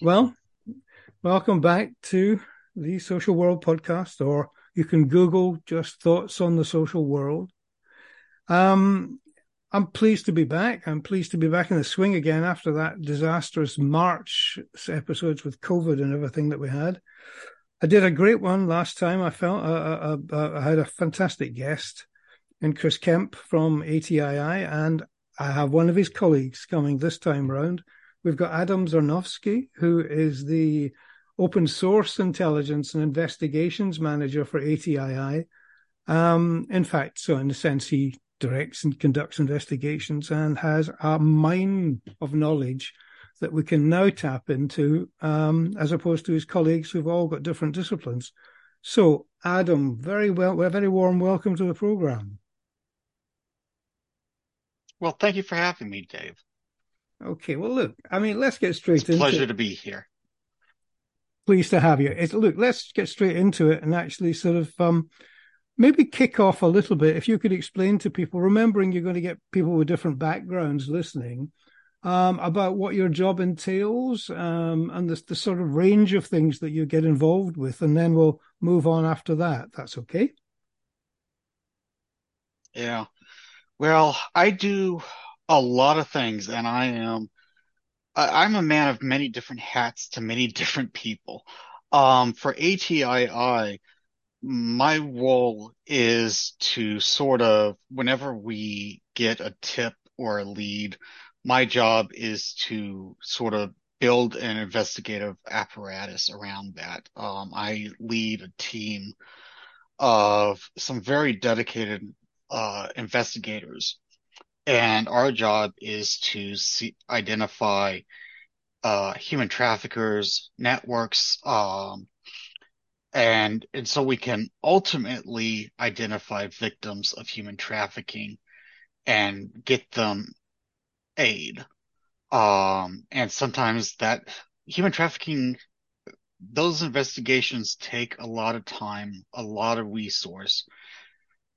Well, welcome back to the Social World podcast, or you can Google just thoughts on the social world. Um, I'm pleased to be back. I'm pleased to be back in the swing again after that disastrous March episodes with COVID and everything that we had. I did a great one last time. I felt uh, uh, uh, I had a fantastic guest in Chris Kemp from ATII, and I have one of his colleagues coming this time round. We've got Adam Zarnowski, who is the open source intelligence and investigations manager for ATII. Um, in fact, so in a sense, he directs and conducts investigations and has a mine of knowledge that we can now tap into, um, as opposed to his colleagues who've all got different disciplines. So, Adam, very well, very warm welcome to the program. Well, thank you for having me, Dave. Okay. Well, look, I mean, let's get straight it's into pleasure to be here. Pleased to have you. It's, look, let's get straight into it and actually sort of um, maybe kick off a little bit. If you could explain to people, remembering you're going to get people with different backgrounds listening, um, about what your job entails um, and the, the sort of range of things that you get involved with, and then we'll move on after that. That's okay. Yeah. Well, I do a lot of things and I am, I, I'm a man of many different hats to many different people. Um, for ATII, my role is to sort of, whenever we get a tip or a lead, my job is to sort of build an investigative apparatus around that. Um, I lead a team of some very dedicated investigators, and our job is to see, identify uh, human traffickers, networks, um, and and so we can ultimately identify victims of human trafficking and get them aid. Um, and sometimes that human trafficking, those investigations take a lot of time, a lot of resource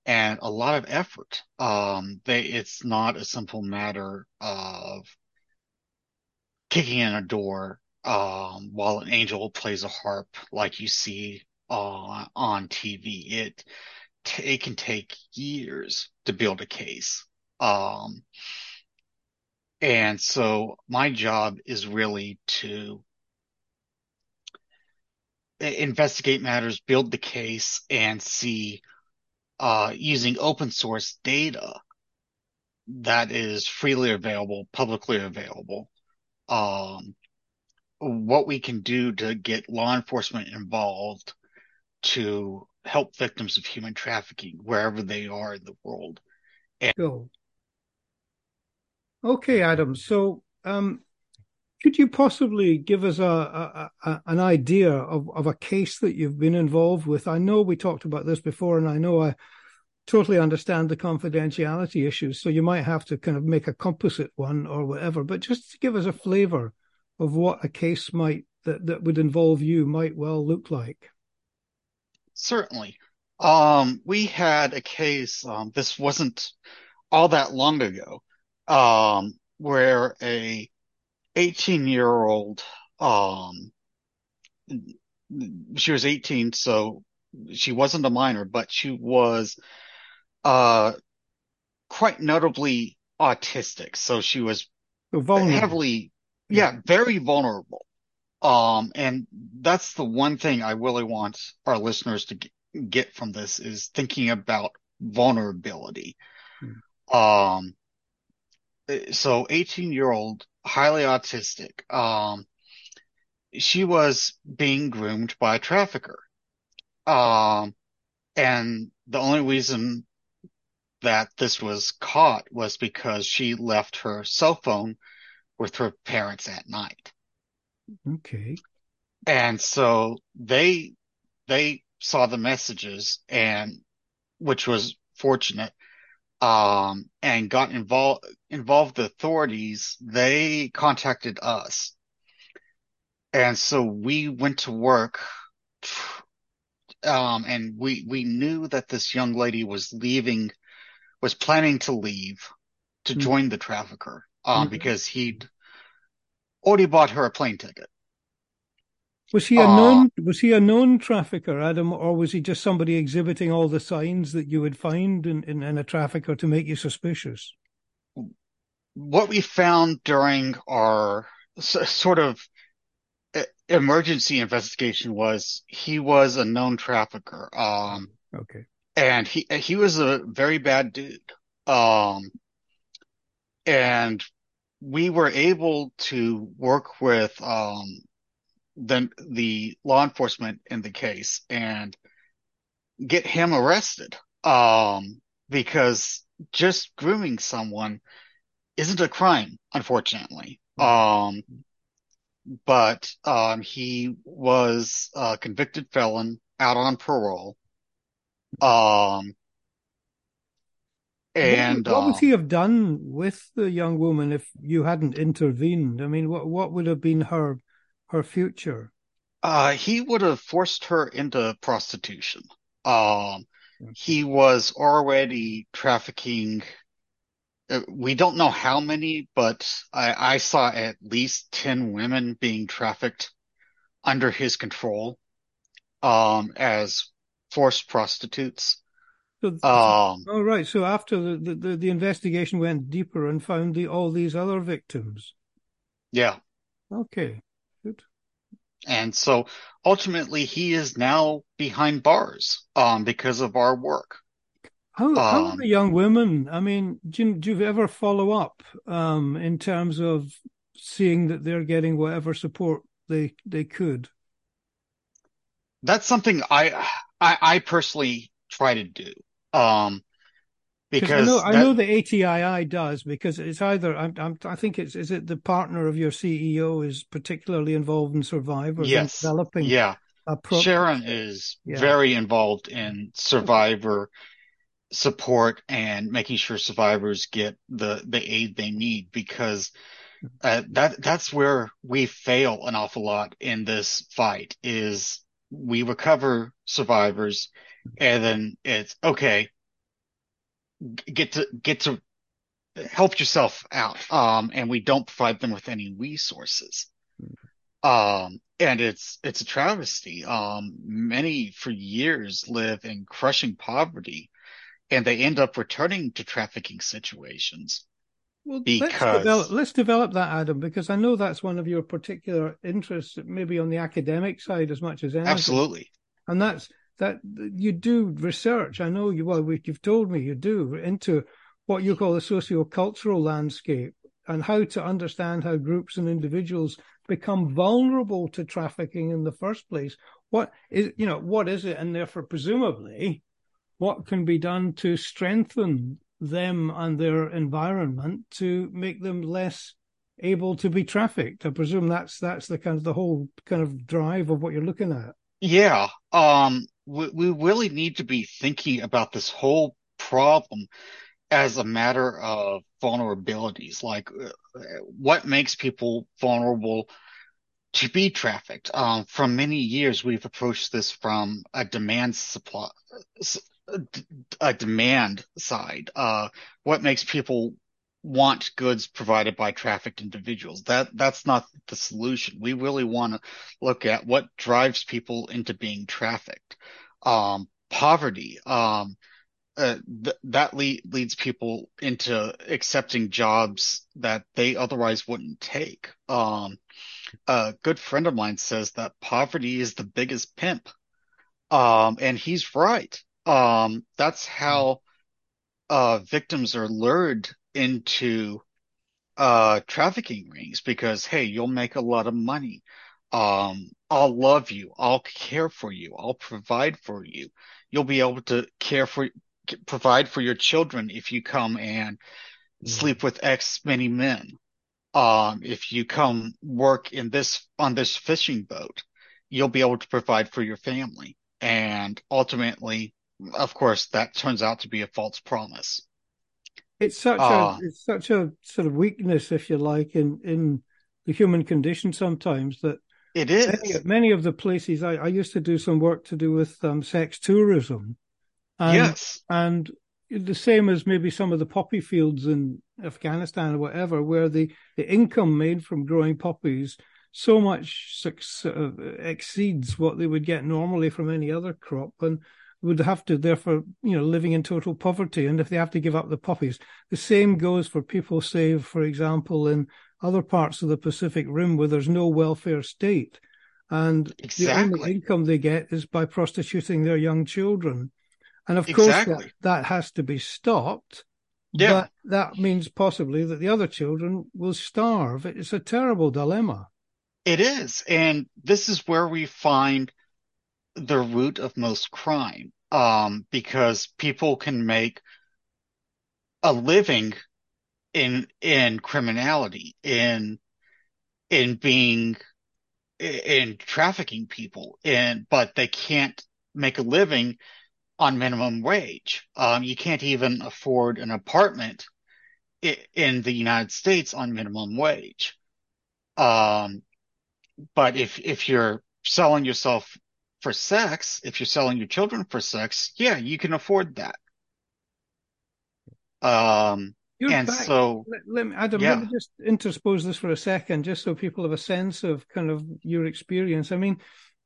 and a lot of effort. Um, they, it's not a simple matter of kicking in a door, um, while an angel plays a harp like you see on, on TV. It, it can take years to build a case. Um, and so my job is really to investigate matters, build the case and see uh, using open source data that is freely available, publicly available. Um, what we can do to get law enforcement involved to help victims of human trafficking wherever they are in the world. And- cool. Okay, Adam. So, um, could you possibly give us a, a, a, an idea of, of a case that you've been involved with? I know we talked about this before, and I know I totally understand the confidentiality issues. So you might have to kind of make a composite one or whatever. But just to give us a flavor of what a case might that, that would involve you might well look like. Certainly. Um, we had a case. Um, this wasn't all that long ago, um, where a 18 year old, um, she was 18, so she wasn't a minor, but she was, uh, quite notably autistic. So she was vulnerable. heavily, yeah, very vulnerable. Um, and that's the one thing I really want our listeners to get from this is thinking about vulnerability. Hmm. Um, so 18 year old highly autistic. Um, she was being groomed by a trafficker. Um, and the only reason that this was caught was because she left her cell phone with her parents at night. Okay. And so they, they saw the messages and, which was fortunate um, and got involved involved the authorities, they contacted us. And so we went to work um, and we we knew that this young lady was leaving was planning to leave to mm. join the trafficker. um, Mhm. because he'd already bought her a plane ticket. Was he a Uh, known was he a known trafficker, Adam, or was he just somebody exhibiting all the signs that you would find in, in, in a trafficker to make you suspicious? What we found during our s- sort of emergency investigation was he was a known trafficker. Um, Okay. and he he was a very bad dude. Um, and we were able to work with um the the law enforcement in the case and get him arrested. Um, because just grooming someone isn't a crime, unfortunately. Um, but um, he was a convicted felon out on parole. Um, and would, what would um, he have done with the young woman if you hadn't intervened? I mean, what what would have been her her future? uh, he would have forced her into prostitution. Um, he was already trafficking. uh, We don't know how many, but I, I saw at least 10 women being trafficked under his control, um, as forced prostitutes. So, Um, all right. So after the, the, the investigation went deeper and found the all these other victims. yeah. Okay. And so ultimately he is now behind bars, um, because of our work. How how are Um, the young women? I mean, do you, do you ever follow up um, in terms of seeing that they're getting whatever support they they could? that's something I, I, I personally try to do. Um, Because I know because I know the ATII does because it's either I'm, I'm I think it's is it the partner of your CEO is particularly involved in Survivor yes, developing yeah, a pro. Sharon is Yeah. very involved in survivor support and making sure survivors get the, the aid they need because uh, that, that's where we fail an awful lot in this fight is we recover survivors and then it's okay, get to, get to help yourself out. Um, and we don't provide them with any resources. Um, and it's, it's a travesty. Um, many for years live in crushing poverty and they end up returning to trafficking situations Well, let's develop let's develop that, Adam, because I know that's one of your particular interests, maybe on the academic side as much as anything. absolutely. and that's that you do research. I know you, well, you've told me you do into what you call the socio-cultural landscape and how to understand how groups and individuals become vulnerable to trafficking in the first place. What is you know what is it, and therefore presumably what can be done to strengthen them and their environment to make them less able to be trafficked. I presume that's that's the kind of the whole kind of drive of what you're looking at. Yeah. Um, we, we really need to be thinking about this whole problem as a matter of vulnerabilities, like uh, what makes people vulnerable to be trafficked. Um, from many years, we've approached this from a demand supply, a demand side. Uh, what makes people want goods provided by trafficked individuals? That, that's not the solution. We really want to look at what drives people into being trafficked. Um, poverty, um, uh, th- that le- leads people into accepting jobs that they otherwise wouldn't take. Um, a good friend of mine says that poverty is the biggest pimp. Um, and he's right. Um, that's how, uh, victims are lured into, uh, trafficking rings because, hey, you'll make a lot of money. Um, I'll love you. I'll care for you. I'll provide for you. You'll be able to care for, provide for your children if you come and sleep with X many men. Um, if you come work in this, on this fishing boat, you'll be able to provide for your family. And ultimately, of course, that turns out to be a false promise. It's such a it's such a sort of weakness, if you like, in in the human condition sometimes that it is. many, many of the places I, I used to do some work to do with um, sex tourism, and Yes. and the same as maybe some of the poppy fields in Afghanistan or whatever, where the, the income made from growing poppies so much uh, exceeds what they would get normally from any other crop. And would have to therefore you know living in total poverty and if they have to give up the poppies the same goes for people say for example in other parts of the pacific rim where there's no welfare state and exactly. the only income they get is by prostituting their young children and of exactly. course that, that has to be stopped yeah. but that means possibly that the other children will starve it's a terrible dilemma it is. And this is where we find the root of most crime. Um, because people can make a living in, in criminality, in, in being, in trafficking people, and, but they can't make a living on minimum wage. Um, you can't even afford an apartment in the United States on minimum wage. Um, but if if you're selling yourself for sex, if you're selling your children for sex, yeah, you can afford that. Um, you're and back, so let, let, me, Adam, yeah. let me just interpose this for a second, just so people have a sense of kind of your experience. I mean,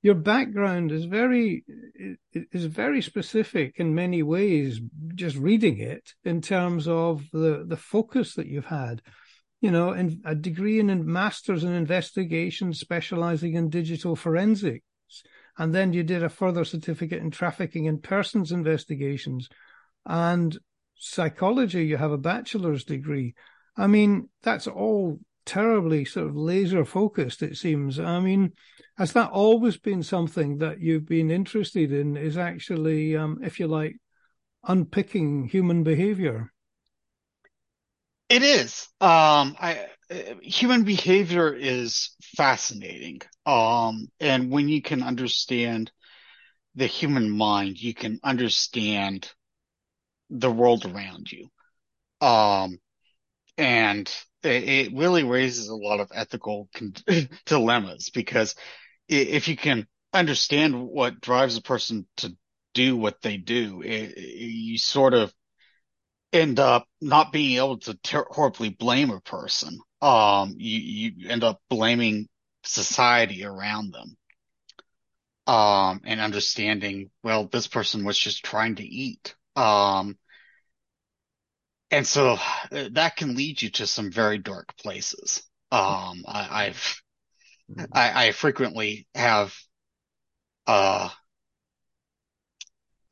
your background is very is very specific in many ways. Just reading it in terms of the the focus that you've had you know, in, a degree in a master's in investigation, specializing in digital forensics. And then you did a further certificate in trafficking in persons investigations and psychology. You have a bachelor's degree. I mean, that's all terribly sort of laser focused, it seems. I mean, has that always been something that you've been interested in? Is actually, um, if you like, unpicking human behavior? It is. Um, I, human behavior is fascinating. Um, and when you can understand the human mind, you can understand the world around you. Um, and it, it really raises a lot of ethical con- dilemmas because if you can understand what drives a person to do what they do, it, you sort of end up not being able to ter- horribly blame a person. Um, you, you end up blaming society around them. Um, and understanding, well, this person was just trying to eat. Um, and so that can lead you to some very dark places. Um, I, have I, I frequently have, uh,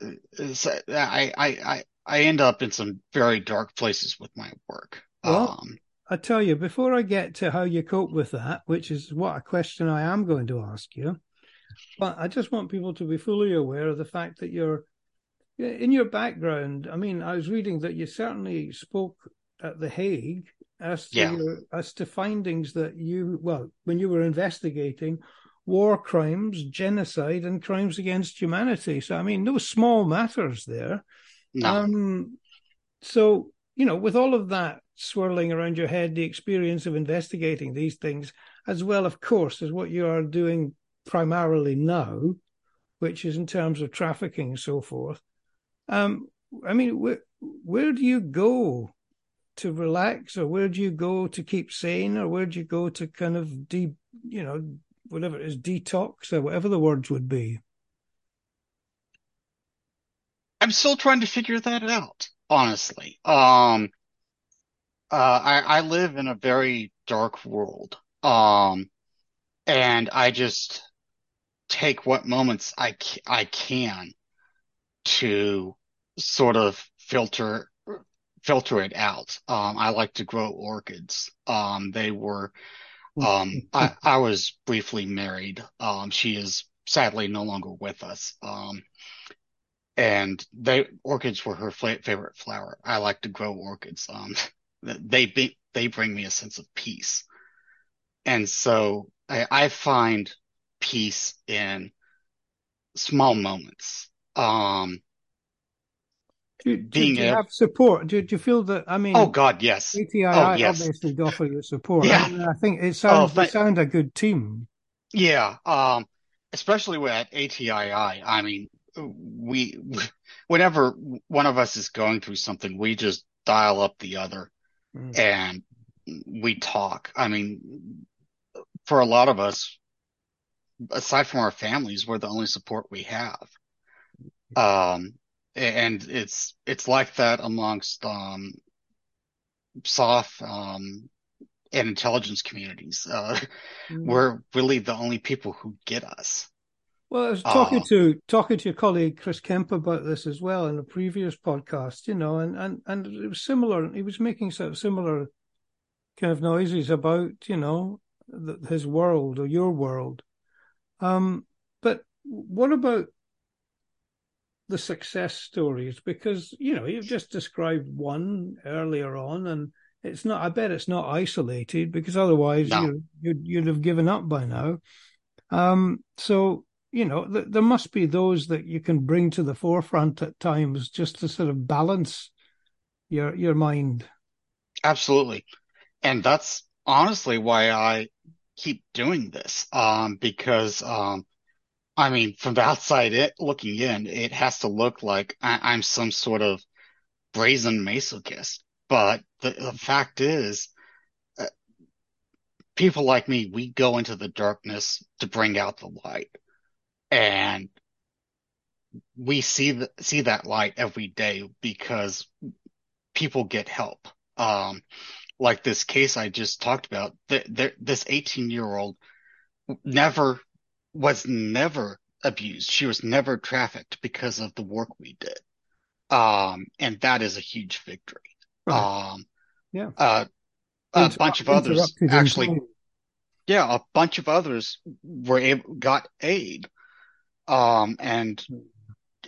I, I, I, I end up in some very dark places with my work. Well, um, I tell you, before I get to how you cope with that, which is what a question I am going to ask you, but I just want people to be fully aware of the fact that you're in your background. I mean, I was reading that you certainly spoke at The Hague as to yeah. your, as to findings that you well when you were investigating war crimes, genocide, and crimes against humanity. So I mean, no small matters there. No. Um, so, you know, with all of that swirling around your head, the experience of investigating these things, as well, of course, as what you are doing primarily now, which is in terms of trafficking and so forth. Um, I mean, where, where do you go to relax, or where do you go to keep sane, or where do you go to kind of de, you know, whatever it is, detox, or whatever the words would be? I'm still trying to figure that out, honestly. Um, uh, I, I live in a very dark world. Um, and I just take what moments I, I can to sort of filter, filter it out. Um, I like to grow orchids. Um, they were, um, I, I was briefly married. Um, she is sadly no longer with us. Um, and they orchids were her favorite flower. I like to grow orchids. Um, they be, they bring me a sense of peace, and so I, I find peace in small moments. Um, do, do, do you a, have support? Do, do, you feel that? I mean, oh God, yes. ATI oh, yes. obviously offer you support. Yeah. I, mean, I think it sounds oh, they sound a good team. Yeah. Um, especially with ATII. I mean, we, whenever one of us is going through something, we just dial up the other mm. and we talk. I mean, for a lot of us, aside from our families, we're the only support we have. Um, and it's, it's like that amongst, um, SOF, um, and intelligence communities. Uh, mm. we're really the only people who get us. Well, I was talking uh, to talking to your colleague Chris Kemp about this as well in a previous podcast, you know, and and and it was similar. He was making sort of similar kind of noises about, you know, the, his world or your world. Um, but what about the success stories? Because you know you've just described one earlier on, and it's not. I bet it's not isolated because otherwise no. you, you'd you'd have given up by now. Um, so you know th- there must be those that you can bring to the forefront at times just to sort of balance your your mind. Absolutely, and that's honestly why I keep doing this. Um, because um, I mean, from the outside it looking in, it has to look like I- I'm some sort of brazen masochist but the, the fact is, uh, people like me, we go into the darkness to bring out the light. And we see the, see that light every day because people get help. Um, like this case I just talked about, th- th- this 18 year old never was never abused. She was never trafficked because of the work we did. Um, and that is a huge victory. Right. Um, yeah. Uh, a Inter- bunch of others actually, yeah, a bunch of others were able, got aid, um, and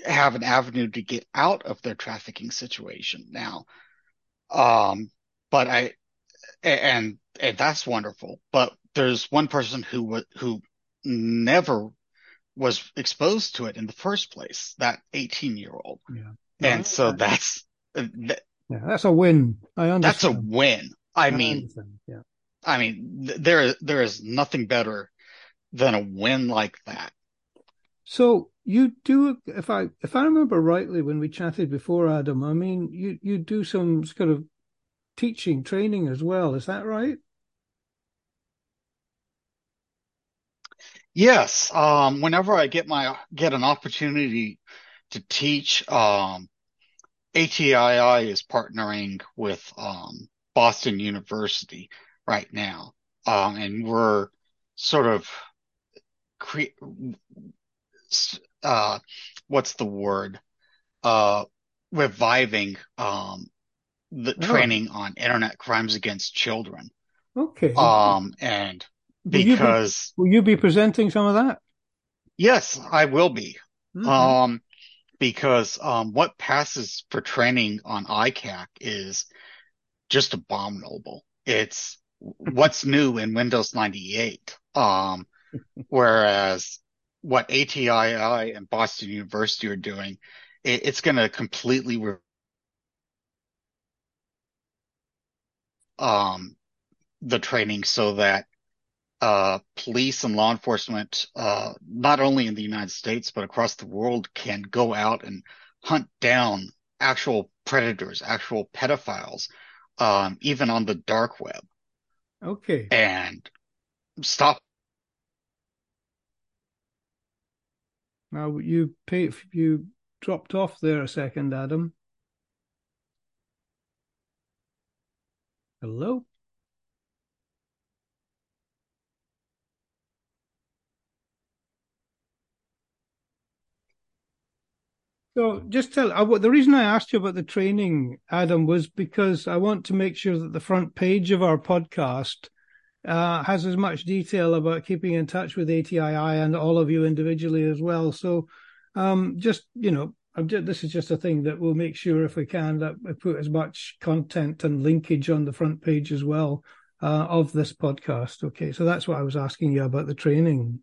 have an avenue to get out of their trafficking situation now. Um, but I, and, and that's wonderful. But there's one person who, who never was exposed to it in the first place, that 18 year old. Yeah. And so that's, yeah, that's a win. I understand. That's a win. I, I mean, yeah. I mean, th- there there is nothing better than a win like that. So you do, if I if I remember rightly, when we chatted before, Adam, I mean, you you do some kind of teaching training as well. Is that right? Yes. Um, whenever I get my get an opportunity to teach, um, ATII is partnering with um, Boston University right now, um, and we're sort of cre- uh, what's the word? Uh, reviving um, the oh. training on internet crimes against children. Okay. Um, and because will you, be, will you be presenting some of that? Yes, I will be. Mm-hmm. Um, because um, what passes for training on ICAC is just abominable. It's what's new in Windows 98. Um, whereas what ATII and Boston University are doing, it, it's going to completely re- um, the training so that uh, police and law enforcement, uh, not only in the United States, but across the world can go out and hunt down actual predators, actual pedophiles, um, even on the dark web. Okay. And stop. Now you pay, you dropped off there a second, Adam. Hello? So just tell uh, I, the reason I asked you about the training, Adam, was because I want to make sure that the front page of our podcast uh, has as much detail about keeping in touch with ATII and all of you individually as well. So um, just you know, just, this is just a thing that we'll make sure if we can that we put as much content and linkage on the front page as well uh, of this podcast. Okay, so that's what I was asking you about the training.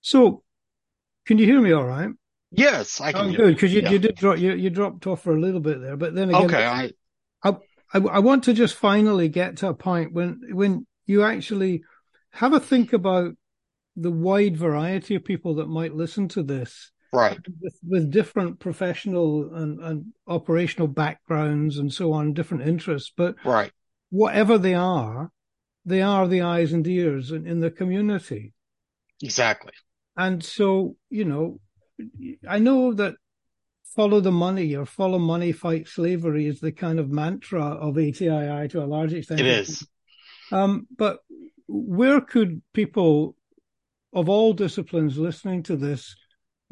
So, can you hear me all right? Yes, I can. Oh, good because you, yeah. you did drop you, you dropped off for a little bit there, but then again, okay, I... I, I I want to just finally get to a point when when you actually have a think about the wide variety of people that might listen to this, Right. With, with different professional and, and operational backgrounds and so on, different interests. But right. whatever they are, they are the eyes and ears in, in the community. Exactly. And so, you know, I know that follow the money or follow money, fight slavery is the kind of mantra of ATII to a large extent. It is. Um, but where could people of all disciplines listening to this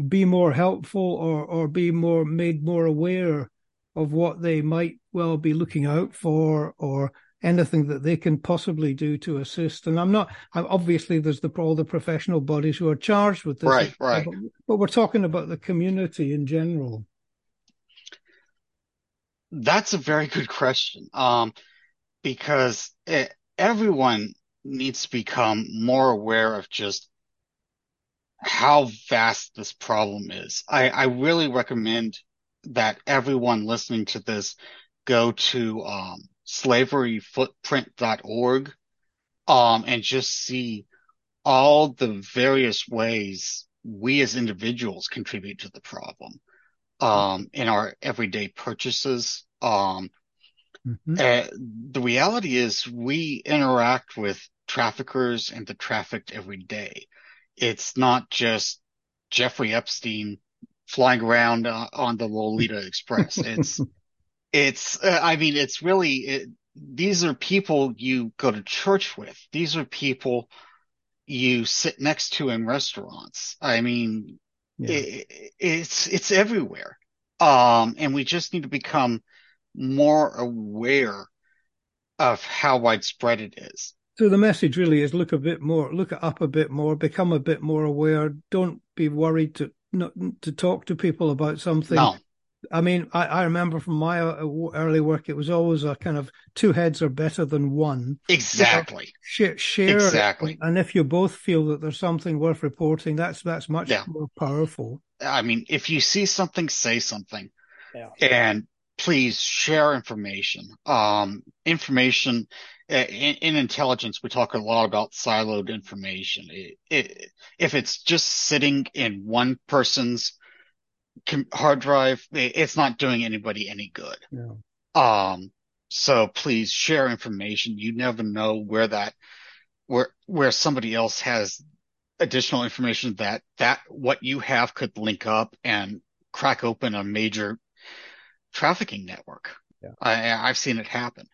be more helpful or, or be more made more aware of what they might well be looking out for or anything that they can possibly do to assist. And I'm not, I'm, obviously there's the, all the professional bodies who are charged with this. Right, right. But, but we're talking about the community in general. That's a very good question. Um, because it, everyone needs to become more aware of just how vast this problem is. I, I really recommend that everyone listening to this go to um, slaveryfootprint.org um, and just see all the various ways we as individuals contribute to the problem um, in our everyday purchases. Um, mm-hmm. uh, the reality is we interact with traffickers and the trafficked every day. It's not just Jeffrey Epstein flying around uh, on the Lolita Express. It's, it's, uh, I mean, it's really, it, these are people you go to church with. These are people you sit next to in restaurants. I mean, yeah. it, it's, it's everywhere. Um, and we just need to become more aware of how widespread it is. So the message really is look a bit more, look up a bit more, become a bit more aware. Don't be worried to not to talk to people about something. No. I mean, I, I remember from my uh, early work, it was always a kind of two heads are better than one. Exactly. share, share exactly. And if you both feel that there's something worth reporting, that's that's much yeah. more powerful. I mean, if you see something, say something. Yeah. And please share information. Um, information in, in, intelligence, we talk a lot about siloed information. It, it, if it's just sitting in one person's hard drive, it's not doing anybody any good. Yeah. Um, so please share information. You never know where that, where, where somebody else has additional information that, that what you have could link up and crack open a major trafficking network. Yeah. I, I've seen it happen.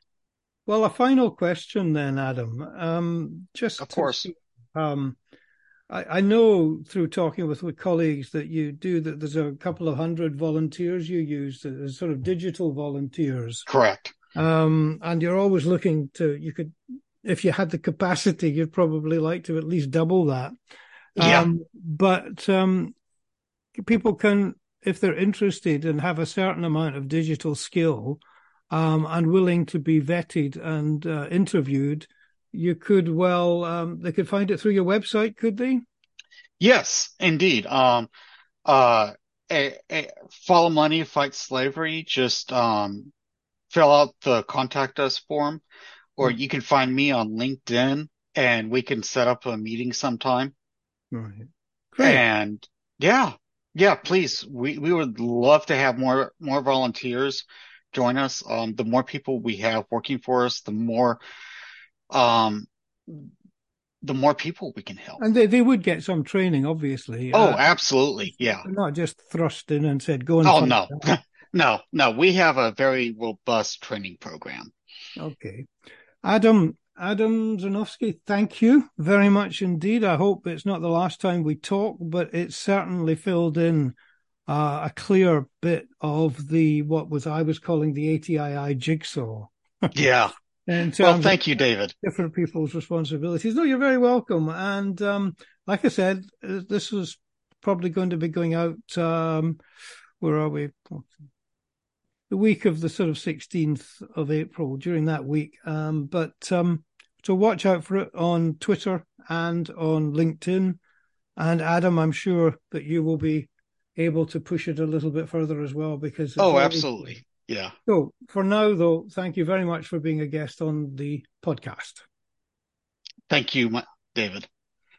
Well, a final question then, Adam. Um, just of course. um, I, I, know through talking with, with colleagues that you do that. There's a couple of hundred volunteers you use as sort of digital volunteers. Correct. Um, and you're always looking to. You could, if you had the capacity, you'd probably like to at least double that. Yeah. Um, but um, people can, if they're interested and have a certain amount of digital skill, um, and willing to be vetted and uh, interviewed, you could well um, they could find it through your website, could they? Yes, indeed. Um, uh, a, a follow money, fight slavery. Just um, fill out the contact us form, or mm-hmm. you can find me on LinkedIn, and we can set up a meeting sometime. Right. Great. And yeah, yeah, please. We we would love to have more more volunteers join us. Um, the more people we have working for us, the more, um, the more people we can help. And they, they would get some training, obviously. Oh, uh, absolutely. Yeah. Not just thrust in and said, go and. Oh, no. no, no. We have a very robust training program. Okay. Adam, Adam Zarnowski, thank you very much indeed. I hope it's not the last time we talk, but it certainly filled in uh, a clear bit of the what was I was calling the ATII jigsaw. yeah. well, thank you, David. Different people's responsibilities. No, you're very welcome. And um, like I said, uh, this was probably going to be going out. Um, where are we? The week of the sort of 16th of April, during that week. Um, but um, so watch out for it on Twitter and on LinkedIn. And Adam, I'm sure that you will be able to push it a little bit further as well because oh absolutely yeah so for now though thank you very much for being a guest on the podcast thank you david